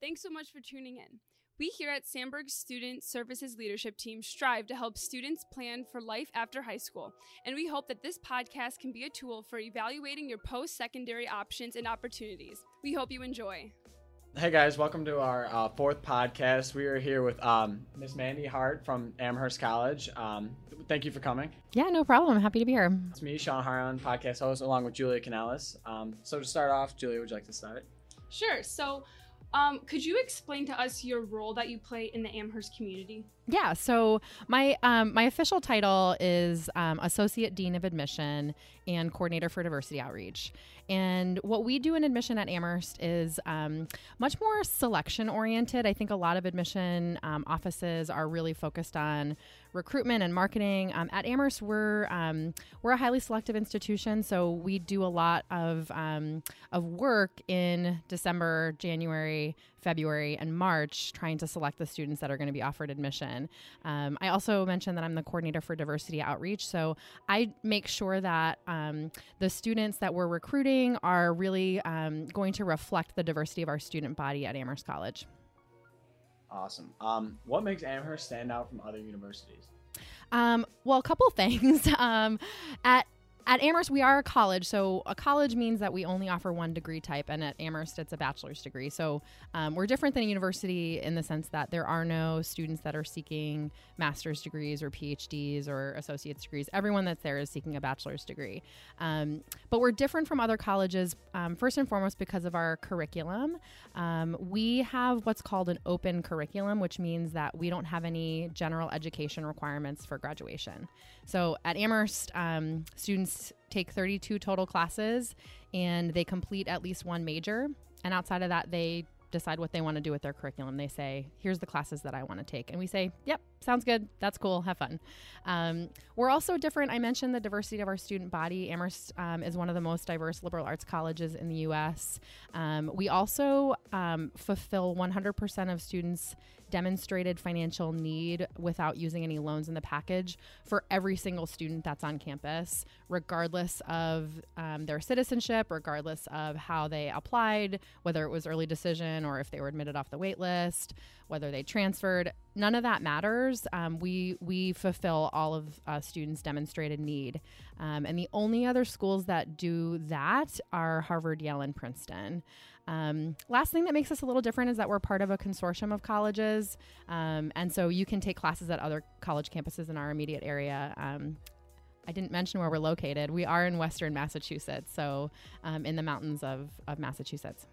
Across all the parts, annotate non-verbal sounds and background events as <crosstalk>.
Thanks so much for tuning in. We here at Sandburg Student Services Leadership Team strive to help students plan for life after high school, and we hope that this podcast can be a tool for evaluating your post secondary options and opportunities. We hope you enjoy. Hey guys, welcome to our uh, fourth podcast. We are here with um, Miss Mandy Hart from Amherst College. Um, thank you for coming. Yeah, no problem. I'm happy to be here. It's me, Sean Haran, podcast host, along with Julia Canales. Um, so to start off, Julia, would you like to start? Sure. So, um, could you explain to us your role that you play in the Amherst community? Yeah, so my um, my official title is um, Associate Dean of Admission and Coordinator for Diversity Outreach. And what we do in admission at Amherst is um, much more selection oriented. I think a lot of admission um, offices are really focused on recruitment and marketing. Um, at Amherst, we're um, we're a highly selective institution, so we do a lot of um, of work in December, January, February, and March, trying to select the students that are going to be offered admission. Um, I also mentioned that I'm the coordinator for diversity outreach, so I make sure that um, the students that we're recruiting are really um, going to reflect the diversity of our student body at Amherst College. Awesome. Um, what makes Amherst stand out from other universities? Um, well, a couple <laughs> things. Um, at at Amherst, we are a college. So a college means that we only offer one degree type, and at Amherst, it's a bachelor's degree. So um, we're different than a university in the sense that there are no students that are seeking master's degrees or PhDs or associate's degrees. Everyone that's there is seeking a bachelor's degree. Um, but we're different from other colleges, um, first and foremost, because of our curriculum. Um, we have what's called an open curriculum, which means that we don't have any general education requirements for graduation. So at Amherst, um, students take 32 total classes and they complete at least one major. And outside of that, they decide what they want to do with their curriculum. They say, here's the classes that I want to take. And we say, yep, sounds good. That's cool. Have fun. Um, we're also different. I mentioned the diversity of our student body. Amherst um, is one of the most diverse liberal arts colleges in the U.S. Um, we also um, fulfill 100% of students' demonstrated financial need without using any loans in the package for every single student that's on campus, regardless of um, their citizenship, regardless of how they applied, whether it was early decision or if they were admitted off the wait list, whether they transferred. None of that matters. Um, we we fulfill all of uh, students' demonstrated need, um, and the only other schools that do that are Harvard, Yale, and Princeton. Um, last thing that makes us a little different is that we're part of a consortium of colleges. Um, and so you can take classes at other college campuses in our immediate area. Um, I didn't mention where we're located. We are in Western Massachusetts, so um, in the mountains of, of Massachusetts.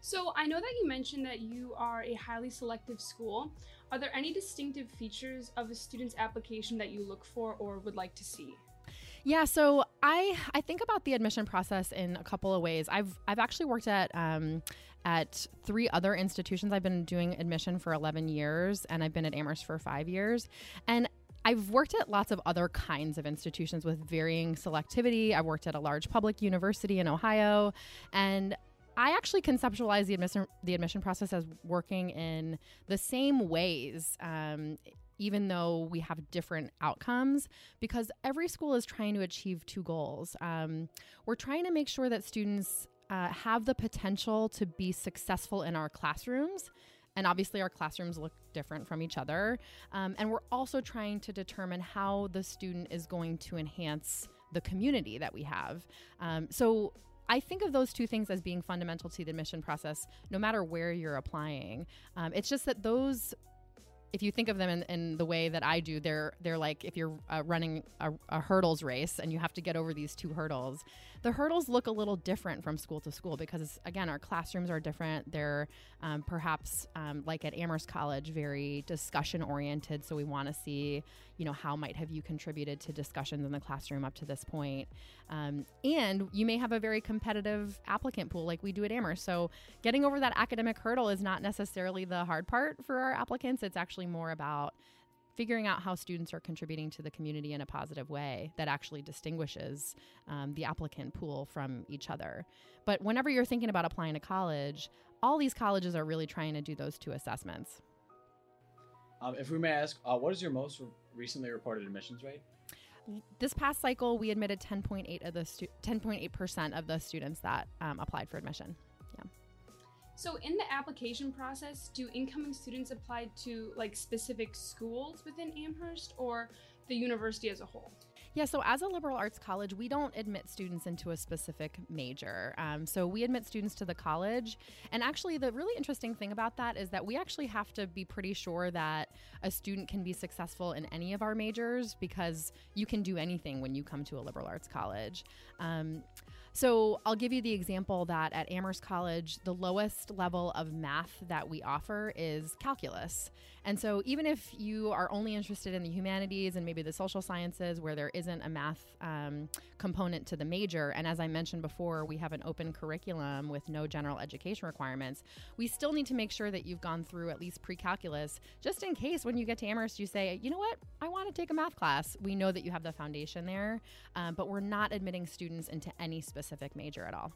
So, I know that you mentioned that you are a highly selective school. Are there any distinctive features of a student's application that you look for or would like to see? Yeah, so I I think about the admission process in a couple of ways. I've I've actually worked at um, at three other institutions. I've been doing admission for 11 years, and I've been at Amherst for five years. And I've worked at lots of other kinds of institutions with varying selectivity. I've worked at a large public university in Ohio, and I actually conceptualize the admission the admission process as working in the same ways. Um, even though we have different outcomes, because every school is trying to achieve two goals. Um, we're trying to make sure that students uh, have the potential to be successful in our classrooms. And obviously, our classrooms look different from each other. Um, and we're also trying to determine how the student is going to enhance the community that we have. Um, so, I think of those two things as being fundamental to the admission process, no matter where you're applying. Um, it's just that those if you think of them in, in, the way that I do, they're they're like if you're uh, running a, a, hurdles race and you have to get over these two hurdles. The hurdles look a little different from school to school because again, our classrooms are different. They're um, perhaps um, like at Amherst College, very discussion oriented. So we want to see, you know, how might have you contributed to discussions in the classroom up to this point. Um, and you may have a very competitive applicant pool like we do at Amherst. So getting over that academic hurdle is not necessarily the hard part for our applicants. It's actually more about figuring out how students are contributing to the community in a positive way that actually distinguishes um, the applicant pool from each other. But whenever you're thinking about applying to college, all these colleges are really trying to do those two assessments. Um, if we may ask, uh, what is your most recently reported admissions rate? This past cycle, we admitted 10.8 of the 10.8 percent of the students that um, applied for admission. So, in the application process, do incoming students apply to like specific schools within Amherst or the university as a whole? Yeah, so as a liberal arts college, we don't admit students into a specific major. Um, so we admit students to the college. And actually, the really interesting thing about that is that we actually have to be pretty sure that a student can be successful in any of our majors because you can do anything when you come to a liberal arts college. Um, so I'll give you the example that at Amherst College, the lowest level of math that we offer is calculus. And so even if you are only interested in the humanities and maybe the social sciences where there isn't a math um, component to the major, and as I mentioned before, we have an open curriculum with no general education requirements, we still need to make sure that you've gone through at least pre calculus just in case when you get to Amherst you say, you know what, I want to take a math class. We know that you have the foundation there, um, but we're not admitting students into any specific major at all.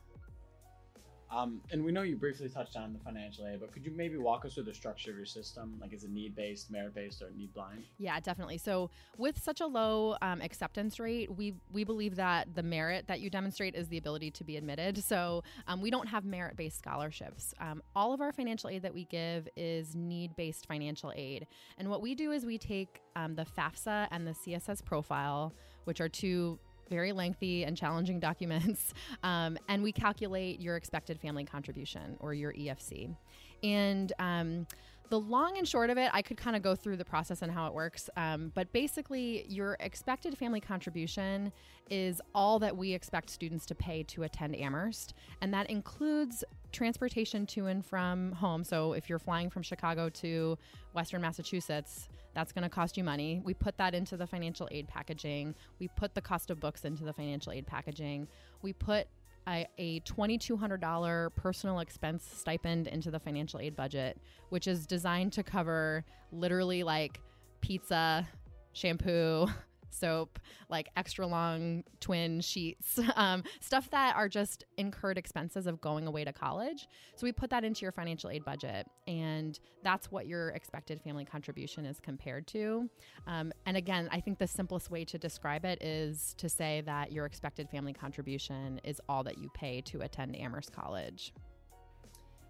Um, and we know you briefly touched on the financial aid, but could you maybe walk us through the structure of your system? Like, is it need based, merit based, or need blind? Yeah, definitely. So, with such a low um, acceptance rate, we we believe that the merit that you demonstrate is the ability to be admitted. So, um, we don't have merit based scholarships. Um, all of our financial aid that we give is need based financial aid, and what we do is we take um, the FAFSA and the CSS profile, which are two very lengthy and challenging documents, <laughs> um, and we calculate your expected family contribution or your EFC. And um, the long and short of it, I could kind of go through the process and how it works. Um, but basically, your expected family contribution is all that we expect students to pay to attend Amherst. And that includes transportation to and from home. So if you're flying from Chicago to Western Massachusetts, that's going to cost you money. We put that into the financial aid packaging. We put the cost of books into the financial aid packaging. We put a, a $2,200 personal expense stipend into the financial aid budget, which is designed to cover literally like pizza, shampoo, soap, like extra long twin sheets, <laughs> um, stuff that are just incurred expenses of going away to college. So we put that into your financial aid budget, and that's what your expected family contribution is compared to. Um, and again, I think the simplest way to describe it is to say that your expected family contribution is all that you pay to attend Amherst College.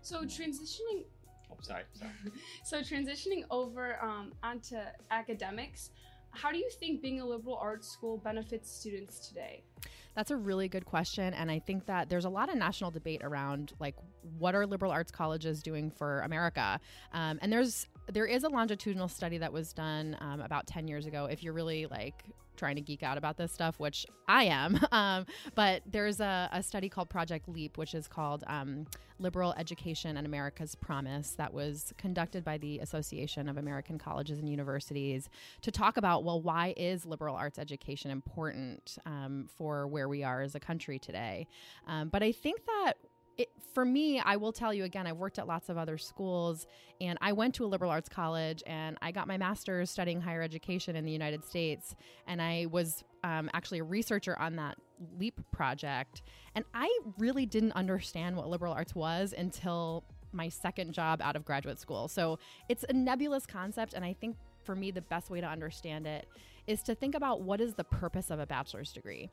So transitioning Oh, sorry, sorry. <laughs> so transitioning over um, onto academics, how do you think being a liberal arts school benefits students today? That's a really good question. And I think that there's a lot of national debate around like what are liberal arts colleges doing for America? Um, and there's there is a longitudinal study that was done um, about 10 years ago. If you're really like trying to geek out about this stuff, which I am. <laughs> Um, but there's a, a, study called Project LEAP, which is called um, Liberal Education and America's Promise, that was conducted by the Association of American Colleges and Universities to talk about, well, why is liberal arts education important um, for where we are as a country today? Um, but I think that it, for me, I will tell you again, I've worked at lots of other schools and I went to a liberal arts college and I got my master's studying higher education in the United States. And I was um, actually a researcher on that LEAP project. And I really didn't understand what liberal arts was until my second job out of graduate school. So it's a nebulous concept. And I think for me, the best way to understand it is to think about what is the purpose of a bachelor's degree.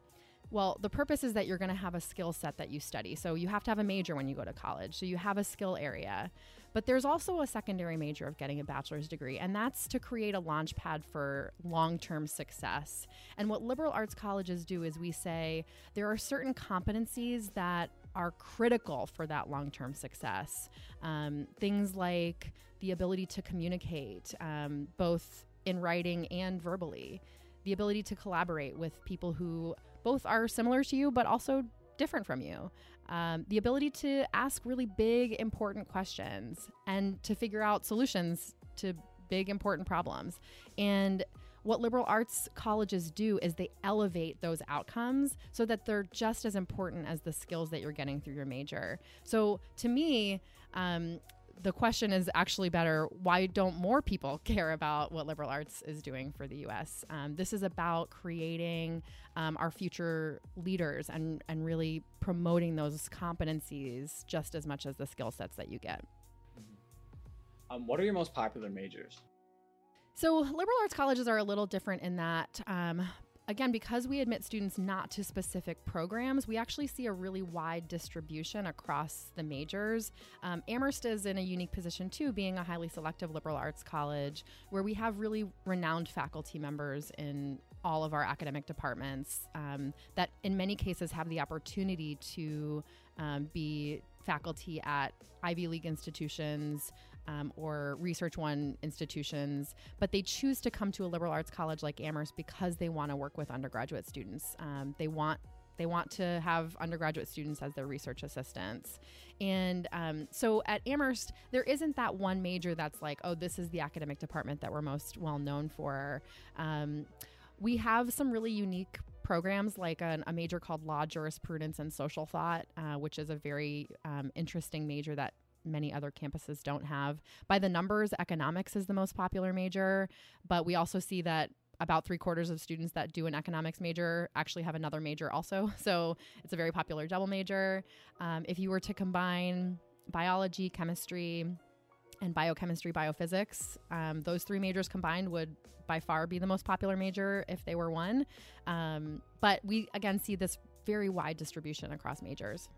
Well, the purpose is that you're going to have a skill set that you study. So you have to have a major when you go to college. So you have a skill area. But there's also a secondary major of getting a bachelor's degree, and that's to create a launch pad for long term success. And what liberal arts colleges do is we say there are certain competencies that are critical for that long term success. Um, things like the ability to communicate, um, both in writing and verbally, the ability to collaborate with people who both are similar to you, but also different from you. Um, the ability to ask really big, important questions and to figure out solutions to big, important problems. And what liberal arts colleges do is they elevate those outcomes so that they're just as important as the skills that you're getting through your major. So to me, um, the question is actually better why don't more people <laughs> care about what liberal arts is doing for the US? Um, this is about creating um, our future leaders and, and really promoting those competencies just as much as the skill sets that you get. Mm-hmm. Um, what are your most popular majors? So, liberal arts colleges are a little different in that um, again, because we admit students not to specific programs, we actually see a really wide distribution across the majors. Um, Amherst is in a unique position too, being a highly selective liberal arts college where we have really renowned faculty members in all of our academic departments um, that, in many cases, have the opportunity to um, be faculty at Ivy League institutions, um, or Research One institutions, but they choose to come to a liberal arts college like Amherst because they want to work with undergraduate students. Um, they want they want to have undergraduate students as their research assistants. And um, so at Amherst, there isn't that one major that's like, oh, this is the academic department that we're most well known for. Um, we have some really unique programs like an, a major called Law, Jurisprudence, and Social Thought, uh, which is a very um, interesting major that many other campuses don't have. By the numbers, economics is the most popular major, but we also see that about three quarters of students that do an economics major actually have another major also. <laughs> So it's a very popular double major. Um, if you were to combine biology, chemistry, and biochemistry, biophysics, um, those three majors combined would by far be the most popular major if they were one. Um, but we again see this very wide distribution across majors.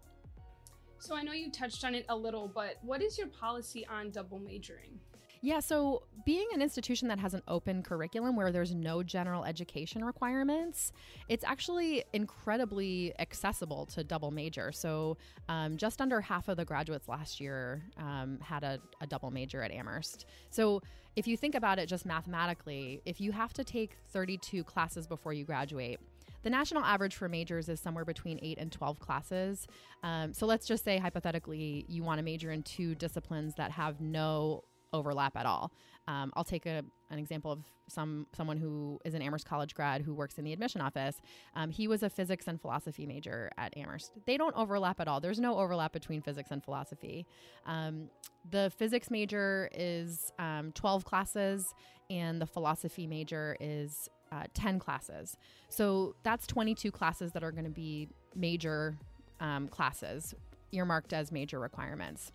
So I know you touched on it a little, but what is your policy on double majoring? Yeah, so being an institution that has an open curriculum where there's no general education requirements, it's actually incredibly accessible to double major. So um, just under half of the graduates last year um, had a, a double major at Amherst. So if you think about it just mathematically, if you have to take 32 classes before you graduate, the national average for majors is somewhere between 8 and 12 classes. Um, so let's just say, hypothetically, you want to major in two disciplines that have no overlap at all. Um, I'll take a, an example of some someone who is an Amherst College grad who works in the admission office. Um, he was a physics and philosophy major at Amherst. They don't overlap at all. There's no overlap between physics and philosophy. Um, the physics major is um, 12 classes, and the philosophy major is uh, 10 classes. So that's 22 classes that are going to be major um, classes earmarked as major requirements.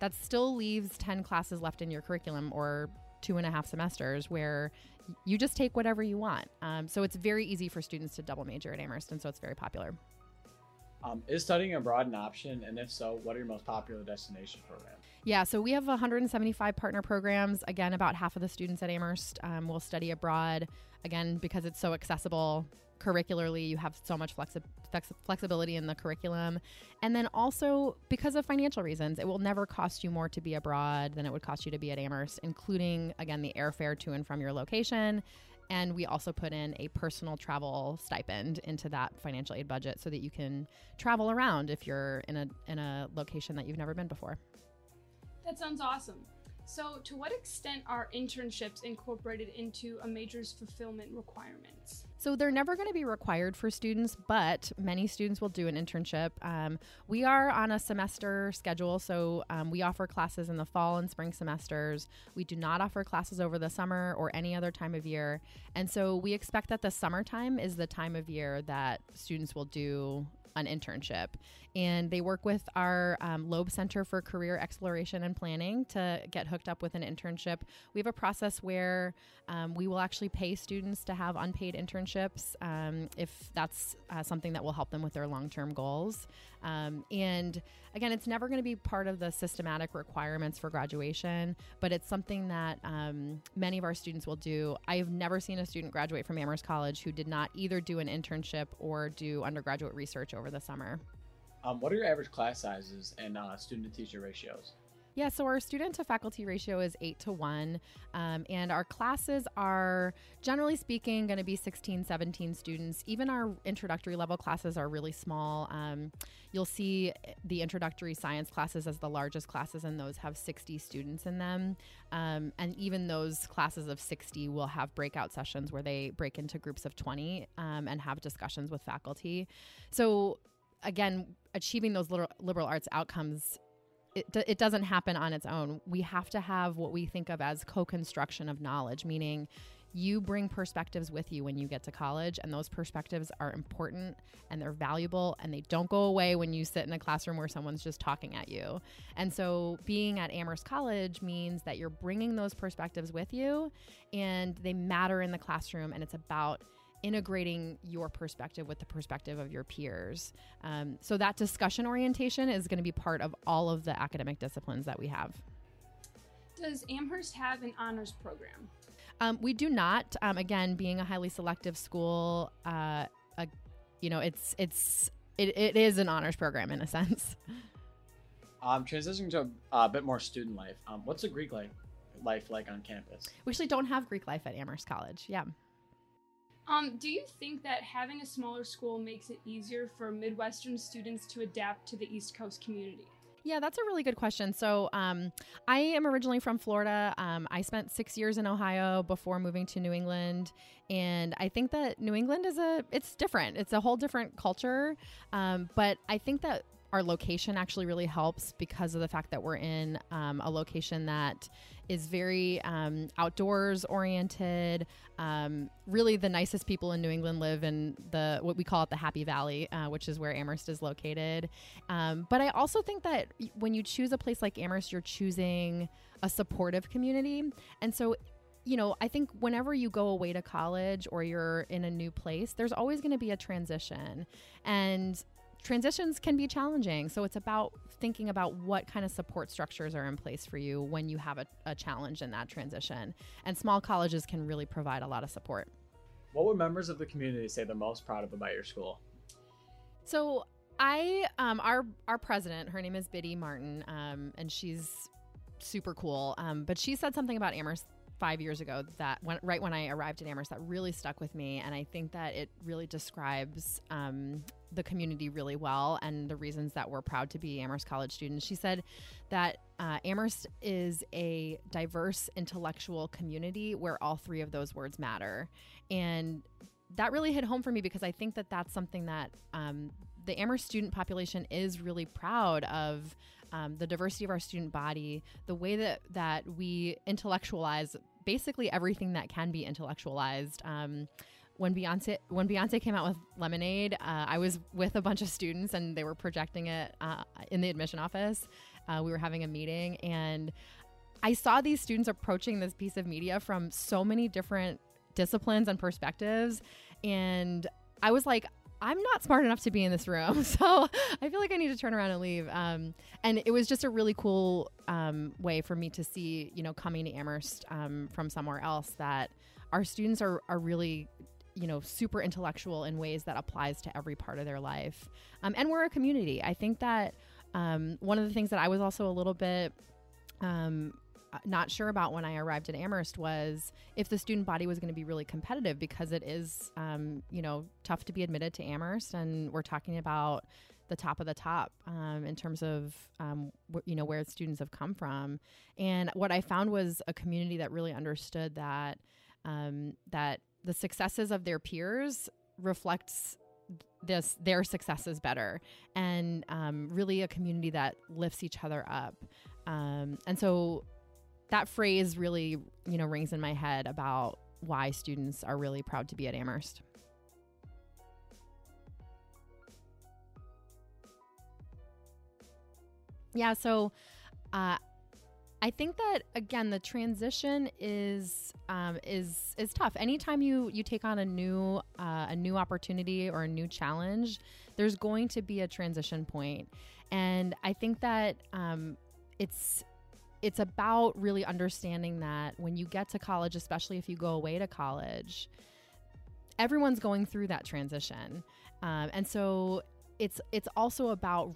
That still leaves 10 classes left in your curriculum or two and a half semesters where you just take whatever you want. Um, so it's very easy for students to double major at Amherst, and so it's very popular. Um, is studying abroad an option? And if so, what are your most popular destination programs? Yeah, so we have 175 partner programs. Again, about half of the students at Amherst um, will study abroad. Again, because it's so accessible curricularly, you have so much flexi- flex- flexibility in the curriculum. And then also because of financial reasons, it will never cost you more to be abroad than it would cost you to be at Amherst, including, again, the airfare to and from your location and we also put in a personal travel stipend into that financial aid budget so that you can travel around if you're in a in a location that you've never been before. That sounds awesome. So, to what extent are internships incorporated into a major's fulfillment requirements? So, they're never going to be required for students, but many students will do an internship. Um, we are on a semester schedule, so um, we offer classes in the fall and spring semesters. We do not offer classes over the summer or any other time of year. And so, we expect that the summertime is the time of year that students will do an internship. And they work with our um, Loeb Center for Career Exploration and Planning to get hooked up with an internship. We have a process where um, we will actually pay students to have unpaid internships um, if that's uh, something that will help them with their long term goals. Um, and again, it's never going to be part of the systematic requirements for graduation, but it's something that um, many of our students will do. I have never seen a student graduate from Amherst College who did not either do an internship or do undergraduate research over the summer. Um, what are your average class sizes and uh, student to teacher ratios? Yeah, so our student to faculty ratio is eight to one. Um, and our classes are, generally speaking, going to be 16, 17 students. Even our introductory level classes are really small. Um, you'll see the introductory science classes as the largest classes, and those have 60 students in them. Um, and even those classes of 60 will have breakout sessions where they break into groups of 20 um, and have discussions with faculty. So, again, achieving those liberal arts outcomes it, it doesn't happen on its own. We have to have what we think of as co construction of knowledge, meaning you bring perspectives with you when you get to college, and those perspectives are important and they're valuable and they don't go away when you sit in a classroom where someone's just talking at you. And so, being at Amherst College means that you're bringing those perspectives with you and they matter in the classroom, and it's about integrating your perspective with the perspective of your peers. Um, so that discussion orientation is going to be part of all of the academic disciplines that we have. Does Amherst have an honors program? Um, we do not. Um, again, being a highly selective school, uh, a, you know, it's it's it, it is an honors program in a <laughs> sense. Um, transitioning to a, a bit more student life. Um, what's the Greek life life like on campus? We actually don't have Greek life at Amherst College. Yeah. Um, do you think that having a smaller school makes it easier for Midwestern students to adapt to the East Coast community? Yeah, that's a really good question. So, um, I am originally from Florida. Um, I spent six years in Ohio before moving to New England, and I think that New England is a it's different. It's a whole different culture, um, but I think that our location actually really helps because of the fact that we're in um, a location that is very um, outdoors oriented. Um, really, the nicest people in New England live in the what we call it the Happy Valley, uh, which is where Amherst is located. Um, but I also think that when you choose a place like Amherst, you're choosing a supportive community, and so you know, I think whenever you go away to college or you're in a new place, there's always going to be a transition. And transitions can be challenging. So it's about thinking about what kind of support structures are in place for you when you have a, a challenge in that transition. And small colleges can really provide a lot of support. What would members of the community say they're most proud of about your school? So I, um, our our president, her name is Biddy Martin, um, and she's super cool. Um, but she said something about Amherst five years ago that when, right when I arrived at Amherst that really stuck with me, and I think that it really describes um, the community really well and the reasons that we're proud to be Amherst College students. She said that uh, Amherst is a diverse intellectual community where all three of those words matter, and that really hit home for me because I think that that's something that um, the Amherst student population is really proud of um, the diversity of our student body, the way that that we intellectualize basically everything that can be intellectualized. Um, when Beyonce when Beyonce came out with Lemonade, uh, I was with a bunch of students and they were projecting it uh, in the admission office. Uh, we were having a meeting and I saw these students approaching this piece of media from so many different disciplines and perspectives, and I was like, I'm not smart enough to be in this room. <laughs> So I feel like I need to turn around and leave. Um, and it was just a really cool um, way for me to see, you know, coming to Amherst um, from somewhere else that our students are, are really you know super intellectual in ways that applies to every part of their life um, and we're a community i think that um, one of the things that i was also a little bit um, uh, not sure about when I arrived at Amherst was if the student body was going to be really competitive because it is, um, you know, tough to be admitted to Amherst, and we're talking about the top of the top um, in terms of um, wh- you know where students have come from. And what I found was a community that really understood that um, that the successes of their peers reflects this their successes better and um, really a community that lifts each other up um, and so that phrase really, you know, rings in my head about why students are really proud to be at Amherst. Yeah, so uh, I think that again, the transition is um, is is tough. Anytime you you take on a new uh, a new opportunity or a new challenge, there's going to be a transition point, and I think that um, it's it's about really understanding that when you get to college, especially if you go away to college, everyone's going through that transition, um, and so it's it's also about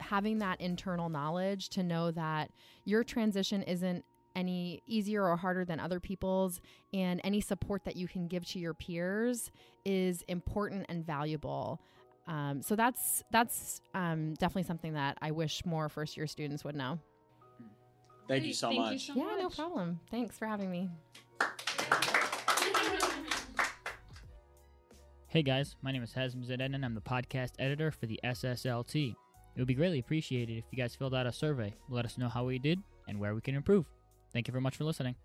having that internal knowledge to know that your transition isn't any easier or harder than other people's and any support that you can give to your peers is important and valuable um, so that's that's um, definitely something that i wish more first year students would know Thank you so Thank much. You so yeah, much. no problem. Thanks for having me. Hey guys, my name is Hazm Zeden and I'm the podcast editor for the SSLT. It would be greatly appreciated if you guys filled out a survey. Let us know how we did and where we can improve. Thank you very much for listening.